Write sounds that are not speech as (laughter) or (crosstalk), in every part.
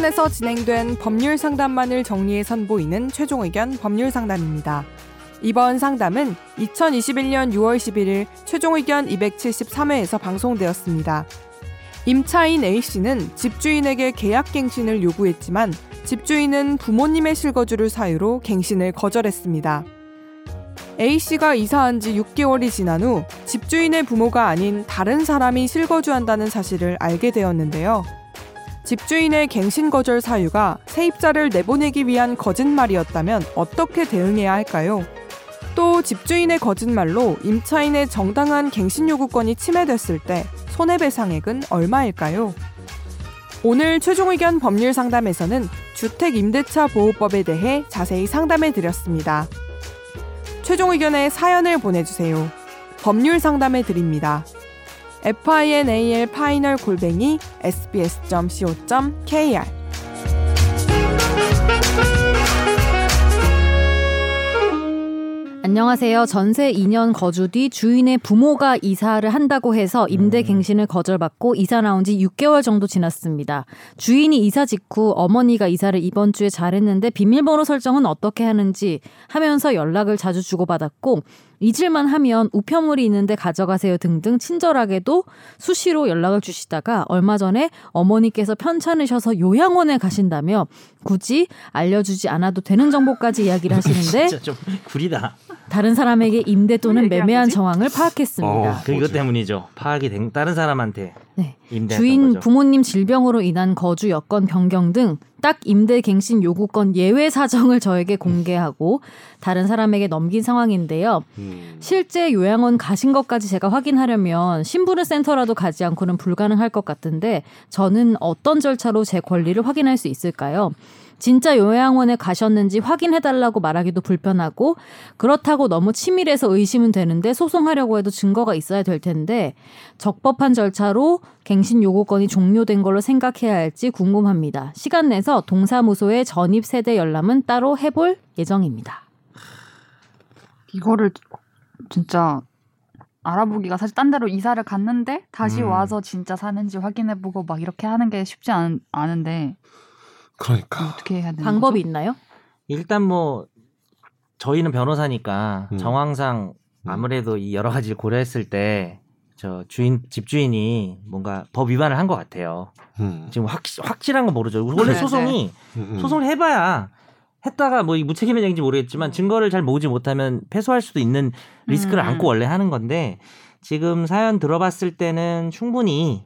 최근에서 진행된 법률 상담만을 정리해 선보이는 최종 의견 법률 상담입니다. 이번 상담은 2021년 6월 11일 최종 의견 273회에서 방송되었습니다. 임차인 A씨는 집주인에게 계약 갱신을 요구했지만 집주인은 부모님의 실거주를 사유로 갱신을 거절했습니다. A씨가 이사한 지 6개월이 지난 후 집주인의 부모가 아닌 다른 사람이 실거주한다는 사실을 알게 되었는데요. 집주인의 갱신 거절 사유가 세입자를 내보내기 위한 거짓말이었다면 어떻게 대응해야 할까요? 또 집주인의 거짓말로 임차인의 정당한 갱신 요구권이 침해됐을 때 손해배상액은 얼마일까요? 오늘 최종 의견 법률 상담에서는 주택 임대차 보호법에 대해 자세히 상담해 드렸습니다. 최종 의견에 사연을 보내주세요. 법률 상담해 드립니다. Final 파이널 골뱅이 sbs.co.kr 안녕하세요. 전세 2년 거주 뒤 주인의 부모가 이사를 한다고 해서 임대 음. 갱신을 거절받고 이사 나온 지 6개월 정도 지났습니다. 주인이 이사 직후 어머니가 이사를 이번 주에 잘했는데 비밀번호 설정은 어떻게 하는지 하면서 연락을 자주 주고받았고 잊을만 하면 우편물이 있는데 가져가세요 등등 친절하게도 수시로 연락을 주시다가 얼마 전에 어머니께서 편찮으셔서 요양원에 가신다며 굳이 알려주지 않아도 되는 정보까지 이야기를 (laughs) 하시는데 진짜 좀 구리다. 다른 사람에게 임대 또는 매매한 정황을 파악했습니다. 어, 그 이것 때문이죠. 파악이 된 다른 사람한테 네. 주인 거죠. 부모님 질병으로 인한 거주 여건 변경 등 딱 임대 갱신 요구권 예외 사정을 저에게 공개하고 다른 사람에게 넘긴 상황인데요. 음. 실제 요양원 가신 것까지 제가 확인하려면 신부름 센터라도 가지 않고는 불가능할 것 같은데 저는 어떤 절차로 제 권리를 확인할 수 있을까요? 진짜 요양원에 가셨는지 확인해달라고 말하기도 불편하고 그렇다고 너무 치밀해서 의심은 되는데 소송하려고 해도 증거가 있어야 될 텐데 적법한 절차로 갱신 요구권이 종료된 걸로 생각해야 할지 궁금합니다. 시간 내서 동사무소의 전입 세대 열람은 따로 해볼 예정입니다. 이거를 진짜 알아보기가 사실 딴 데로 이사를 갔는데 다시 음. 와서 진짜 사는지 확인해보고 막 이렇게 하는 게 쉽지 않, 않은데 그러니까 어떻게 해야 되는 방법이 거죠? 있나요? 일단 뭐 저희는 변호사니까 음. 정황상 음. 아무래도 이 여러 가지를 고려했을 때 저 주인 집주인이 뭔가 법 위반을 한 것 같아요. 음. 지금 확 확실한 건 모르죠. 원래 네, 소송이 네. 음, 음. 소송을 해봐야 했다가 뭐 무책임의 얘기인지 모르겠지만 증거를 잘 모으지 못하면 패소할 수도 있는 리스크를 음. 안고 원래 하는 건데 지금 사연 들어봤을 때는 충분히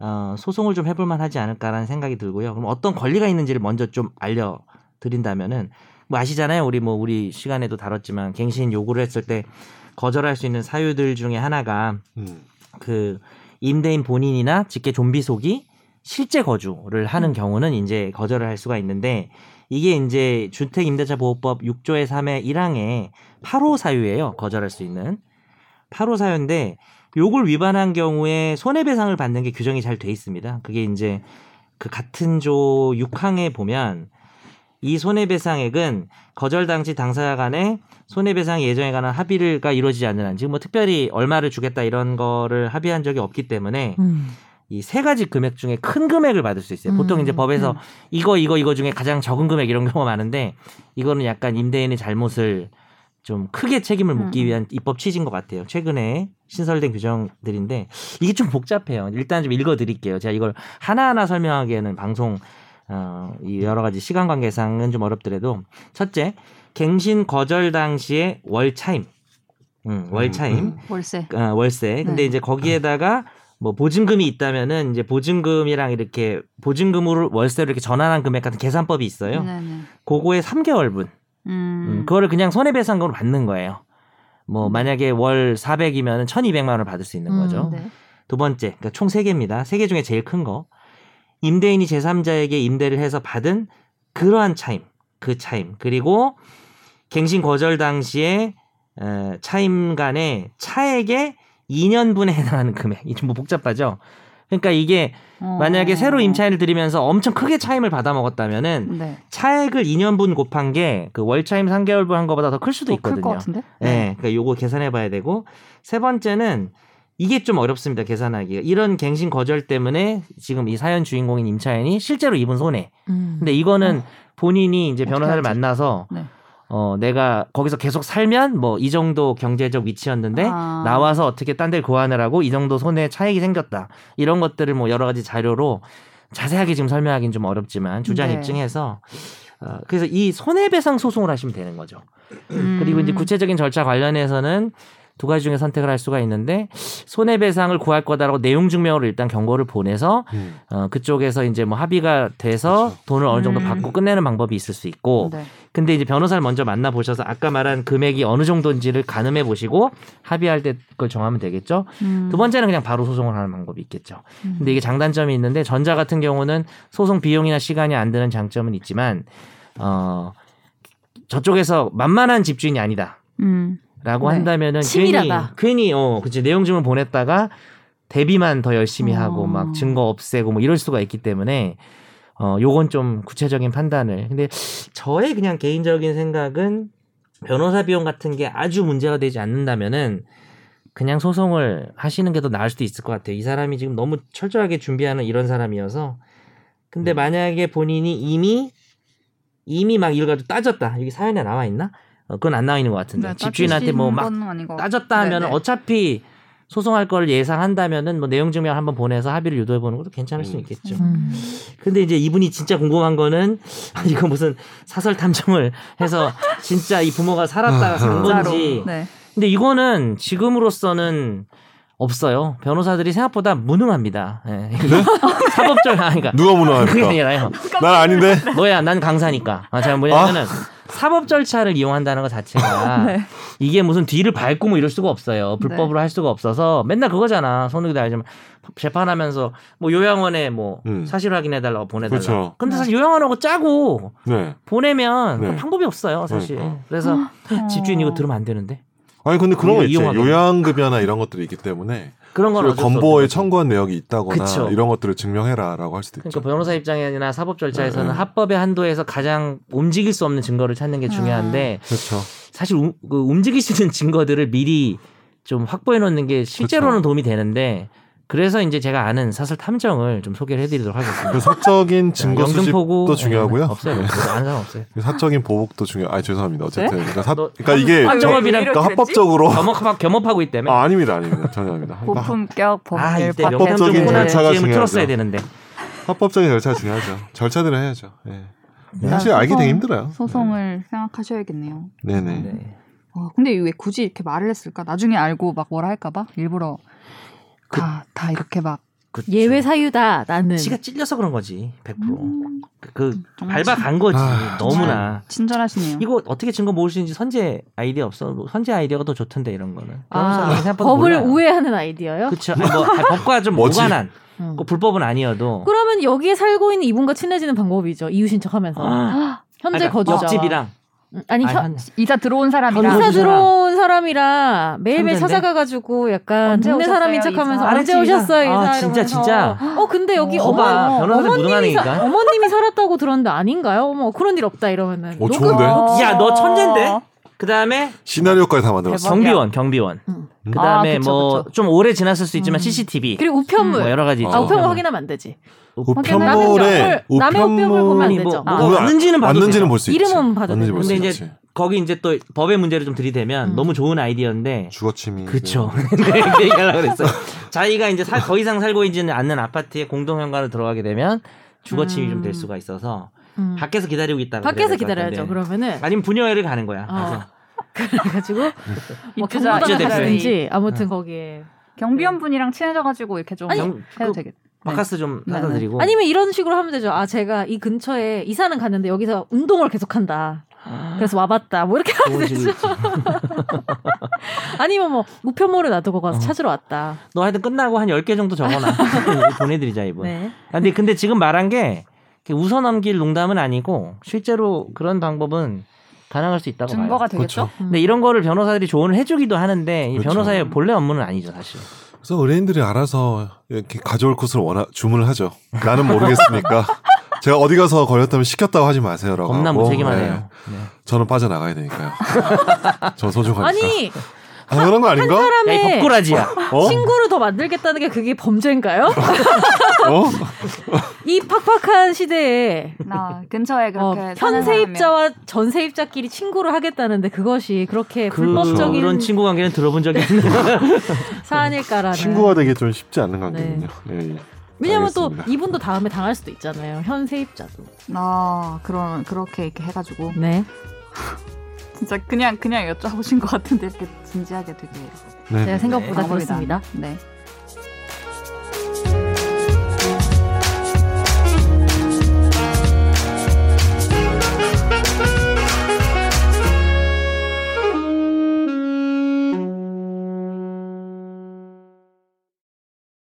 어, 소송을 좀 해볼 만하지 않을까라는 생각이 들고요. 그럼 어떤 권리가 있는지를 먼저 좀 알려드린다면은 뭐 아시잖아요. 우리 뭐 우리 시간에도 다뤘지만 갱신 요구를 했을 때 거절할 수 있는 사유들 중에 하나가 음. 그 임대인 본인이나 직계 좀비 속이 실제 거주를 하는 음. 경우는 이제 거절을 할 수가 있는데 이게 이제 주택 임대차 보호법 6조의 3의 1항의 8호 사유예요. 거절할 수 있는 8호 사유인데 요걸 위반한 경우에 손해배상을 받는 게 규정이 잘 돼 있습니다. 그게 이제 그 같은 조 6항에 보면 이 손해배상액은 거절 당시 당사자 간에 손해배상 예정에 관한 합의가 이루어지지 않는 한 지금 뭐 특별히 얼마를 주겠다 이런 거를 합의한 적이 없기 때문에 음. 이세 가지 금액 중에 큰 금액을 받을 수 있어요. 보통 음. 이제 법에서 음. 이거 이거 이거 중에 가장 적은 금액 이런 경우가 많은데 이거는 약간 임대인의 잘못을 좀 크게 책임을 묻기 음. 위한 입법 취지인 것 같아요. 최근에 신설된 규정들인데 이게 좀 복잡해요. 일단 좀 읽어드릴게요. 제가 이걸 하나하나 설명하기에는 방송 어, 이 여러 가지 시간 관계상은 좀 어렵더라도 첫째 갱신 거절 당시의 월 차임, 음, 월 차임, 음, 음. 월세, 어, 월세. 근데 네. 이제 거기에다가 뭐 보증금이 있다면은 이제 보증금이랑 이렇게 보증금으로 월세로 이렇게 전환한 금액 같은 계산법이 있어요. 네 네. 그거에 3개월분. 음. 음, 그거를 그냥 손해배상금으로 받는 거예요. 뭐 음. 만약에 월 400이면 1,200만 원을 받을 수 있는 거죠. 음, 네. 두 번째, 그러니까 총 3개입니다. 3개 중에 제일 큰 거. 임대인이 제3자에게 임대를 해서 받은 그러한 차임, 그 차임. 그리고 갱신 거절 당시에 차임 간의 차액의 2년분에 해당하는 금액. 이게 좀뭐 복잡하죠? 그러니까 이게 어. 만약에 새로 임차인을 들이면서 엄청 크게 차임을 받아 먹었다면은 네. 차액을 2년분 곱한 게 그 월차임 3개월분 한 거보다 더 클 수도 있거든요. 클것 같은데? 네. 네. 그러니까 요거 계산해 봐야 되고 세 번째는 이게 좀 어렵습니다 계산하기가 이런 갱신 거절 때문에 지금 이 사연 주인공인 임차인이 실제로 입은 손해. 음. 근데 이거는 본인이 이제 변호사를? 만나서 네. 어 내가 거기서 계속 살면 뭐 이 정도 경제적 위치였는데 아. 나와서 어떻게 딴 데를 고안을 이 정도 손해 차익이 생겼다 이런 것들을 뭐 여러 가지 자료로 자세하게 지금 설명하기는 좀 어렵지만 주장 네. 입증해서 어, 그래서 이 손해배상 소송을 하시면 되는 거죠. 음. 그리고 이제 구체적인 절차 관련해서는 두 가지 중에 선택을 할 수가 있는데 손해배상을 구할 거다라고 내용 증명으로 일단 경고를 보내서 음. 어, 그쪽에서 이제 뭐 합의가 돼서 그렇죠. 돈을 어느 정도 음. 받고 끝내는 방법이 있을 수 있고 네. 근데 이제 변호사를 먼저 만나 보셔서 아까 말한 금액이 어느 정도인지를 가늠해 보시고 합의할 때 그걸 정하면 되겠죠. 음. 두 번째는 그냥 바로 소송을 하는 방법이 있겠죠. 음. 근데 이게 장단점이 있는데 전자 같은 경우는 소송 비용이나 시간이 안 드는 장점은 있지만 어 저쪽에서 만만한 집주인이 아니다. 음. 라고 네. 한다면은 치밀하다. 괜히 괜히 어 그치 내용 증을 보냈다가 대비만 더 열심히 하고 어. 막 증거 없애고 뭐 이럴 수가 있기 때문에 어 요건 좀 구체적인 판단을 근데 저의 그냥 개인적인 생각은 변호사 비용 같은 게 아주 문제가 되지 않는다면은 그냥 소송을 하시는 게 더 나을 수도 있을 것 같아요. 이 사람이 지금 너무 철저하게 준비하는 이런 사람이어서 근데 음. 만약에 본인이 이미 이미 막 이걸 가지고 따졌다 여기 사연에 나와 있나? 어, 그건 안 나와 있는 것 같은데 네, 집주인한테 뭐 막 따졌다 하면. 어차피 소송할 걸 예상한다면은 뭐 내용 증명 한번 보내서 합의를 유도해 보는 것도 괜찮을 수 음. 있겠죠. 음. 근데 이제 이분이 진짜 궁금한 거는 (laughs) 이거 무슨 사설 탐정을 해서 진짜 이 부모가 살았다가 산 진짜로. 건지. 네. 근데 이거는 지금으로서는 없어요. 변호사들이 생각보다 무능합니다. 예. (laughs) 사법적 아니까 누가 그게 무능합니까? 아니라요. (laughs) 난 아닌데. 너야 난 강사니까. 아 제가 뭐냐면은 사법 절차를 이용한다는 것 자체가 (laughs) 네. 이게 무슨 뒤를 밟고 뭐 이럴 수가 없어요. 불법으로 할 수가 없어서 맨날 그거잖아. 손욱이도 알지만 재판하면서 뭐 요양원에 뭐 음. 사실 확인해달라고 보내달라. 그렇죠. 근데 사실 요양원하고 짜고 네. 보내면 네. 방법이 없어요, 사실. 그러니까. 그래서 어. 집주인 이거 들으면 안 되는데 아니 근데 그런 거. 이용하게. 요양급여나 이런 것들이 있기 때문에 (laughs) 그런 건 건보에. 청구한 내역이 있다거나 그쵸. 이런 것들을 증명해라라고 할 수도 있죠. 그러니까 변호사 입장이나 사법 절차에서는 네, 네. 합법의 한도에서 가장 움직일 수 없는 증거를 찾는 게 중요한데 그렇죠. 사실 움, 그 움직일 수 있는 (laughs) 증거들을 미리 좀 확보해 놓는 게 실제로는 그쵸. 도움이 되는데 그래서 이제 제가 아는 사설 탐정을 좀 소개를 해드리도록 하겠습니다. 그 사적인 자, 증거 수집도 중요하고요. 네, 없어요. 네. 없어요. 아는 사람 없어요. 그 사적인 보복도 중요. 아 죄송합니다. 어쨌든 그러니까, 사, 너 그러니까 이게 탐- 탐정업이랑 그러니까 합법적으로 겸업 겸업하고 있다며. 아 아닙니다, 아닙니다. 전혀 아닙니다. 그러니까 고품격 법률 아. 합법적인 절차가 틀었어야 중요하죠. 되는데. 합법적인 절차 중요하죠. 절차들을 해야죠. 예. 네. 사실 알기 소송- 되게 힘들어요. 소송을 생각하셔야겠네요. 네네. 네. 와, 근데 왜 굳이 이렇게 말을 했을까? 나중에 알고 막 뭐라 할까봐 일부러 다다 이렇게 막 그쵸. 예외 사유다 나는. 지가 찔려서 그런 거지. 100%. 음, 그 정말 밟아간 거지. 아, 너무나. 친절하시네요. 이거 어떻게 증거 모을 수 있는지 선제 아이디어 없어? 뭐 선제 아이디어가 더 좋던데 이런 거는. 아, 법을 몰라요. 우회하는 아이디어요? 그쵸. 아니, 뭐 아니, 법과 좀 뭐지? 무관한. 음. 꼭 불법은 아니어도. 그러면 여기에 살고 있는 이분과 친해지는 방법이죠. 이웃인 척하면서 아, 현재 그러니까 거주자. 옆집이랑. 음, 아니 아니, 현, 한- 이사 들어온 사람이랑 한 이사 거주자. 들어온 사람이라 매일매일? 찾아가가지고 약간 언제 동네 사람인 척하면서? 언제. 오셨어요 이사 아, 진짜, 이러면서. 진짜. 어 근데 여기 어, 어머 봐봐. 변호사들 어머님이. 사, 어머님이 살았다고 들었는데 아닌가요? 어머 그런 일 없다 이러면은 어, 좋은데? 야, 너 천재인데? 그 다음에 시나리오까지 다 만들었어. 경비원, 경비원. 음. 그 다음에 아, 뭐. 좀 오래 지났을 수 있지만 음. CCTV. 그리고 우편물 뭐 여러 가지. 아 우편물 어. 확인하면 안 되지 우편물에 남의 우편물 보면 안 되죠. 뭐, 아, 뭐 맞는지는 봐도 맞는지는. 볼 수 있지. 이름은 봐도 되죠. 볼수 근데 있지. 이제 거기 이제 또 법의 문제를 좀 들이대면 음. 너무 좋은 아이디어인데 주거침이. 그쵸. (laughs) 네, 그 얘기하려고 그랬어요. (laughs) 자기가 이제 살- 더 이상 살고 있지는 않는 아파트에 공동현관을 들어가게 되면 주거침이 음. 좀될 수가 있어서 음. 밖에서 기다리고 있다가 밖에서 기다려야죠. 그러면은 아니면 분녀회를 가는 거야. 어. 그래서 (laughs) 그래가지고 뭐 가든지 아무튼 응. 거기에 경비원 분이랑 친해져가지고 이렇게 좀 아니, 해도 그 되겠. 바카스 좀 네, 사다 네. 드리고 아니면 이런 식으로 하면 되죠. 아 제가 이 근처에 이사는 갔는데 여기서 운동을 계속한다. 그래서 와봤다. 뭐 이렇게 하면 되죠. (laughs) 아니면 뭐 우편물을 놔두고 가서 어. 찾으러 왔다. 너 하여튼 끝나고 한 10개 정도 적어놔. (laughs) 보내드리자 이분. 네. 아, 근데 근데 지금 말한 게 웃어 넘길 농담은 아니고 실제로 그런 방법은 가능할 수 있다고 봐요. 증거가 되겠죠? 그렇죠. 음. 근데 이런 거를 변호사들이 조언을 해주기도 하는데 이 그렇죠. 변호사의 본래 업무는 아니죠 사실. 그래서 의뢰인들이 알아서 이렇게 가져올 것을 원하 주문을 하죠. 나는 모르겠으니까 (laughs) 제가 어디 가서 걸렸다면 시켰다고 하지 마세요라고. 겁나 하고, 무책임하네요. 네. 네. 저는 빠져나가야 되니까요. (laughs) 저 소중하니까. 아니 당연한 거 아닌가? 야, 이 사람의 법꾸라지야. (laughs) 어? 친구를 더 만들겠다는 게 그게 범죄인가요? 어? (laughs) 이 팍팍한 시대에 나 근처에 어, 그렇게 사는 현세입자와 전세입자끼리 친구를 하겠다는데 그것이 그렇게 그, 불법적인 그런 친구 관계는 들어본 적이 없는데. 사안일까라는. 친구가 되기 좀 쉽지 않는 관계군요. 예, 예. 왜냐면 또 알겠습니다. 이분도 다음에 당할 수도 있잖아요. 현 세입자도. 사람이면. 아 그런 그렇게 이렇게 해 가지고 네. (laughs) 진짜 그냥 그냥 여쭤보신 것 같은데 이렇게 진지하게 되게 네. 제가 생각보다 감사합니다. 그렇습니다. 네.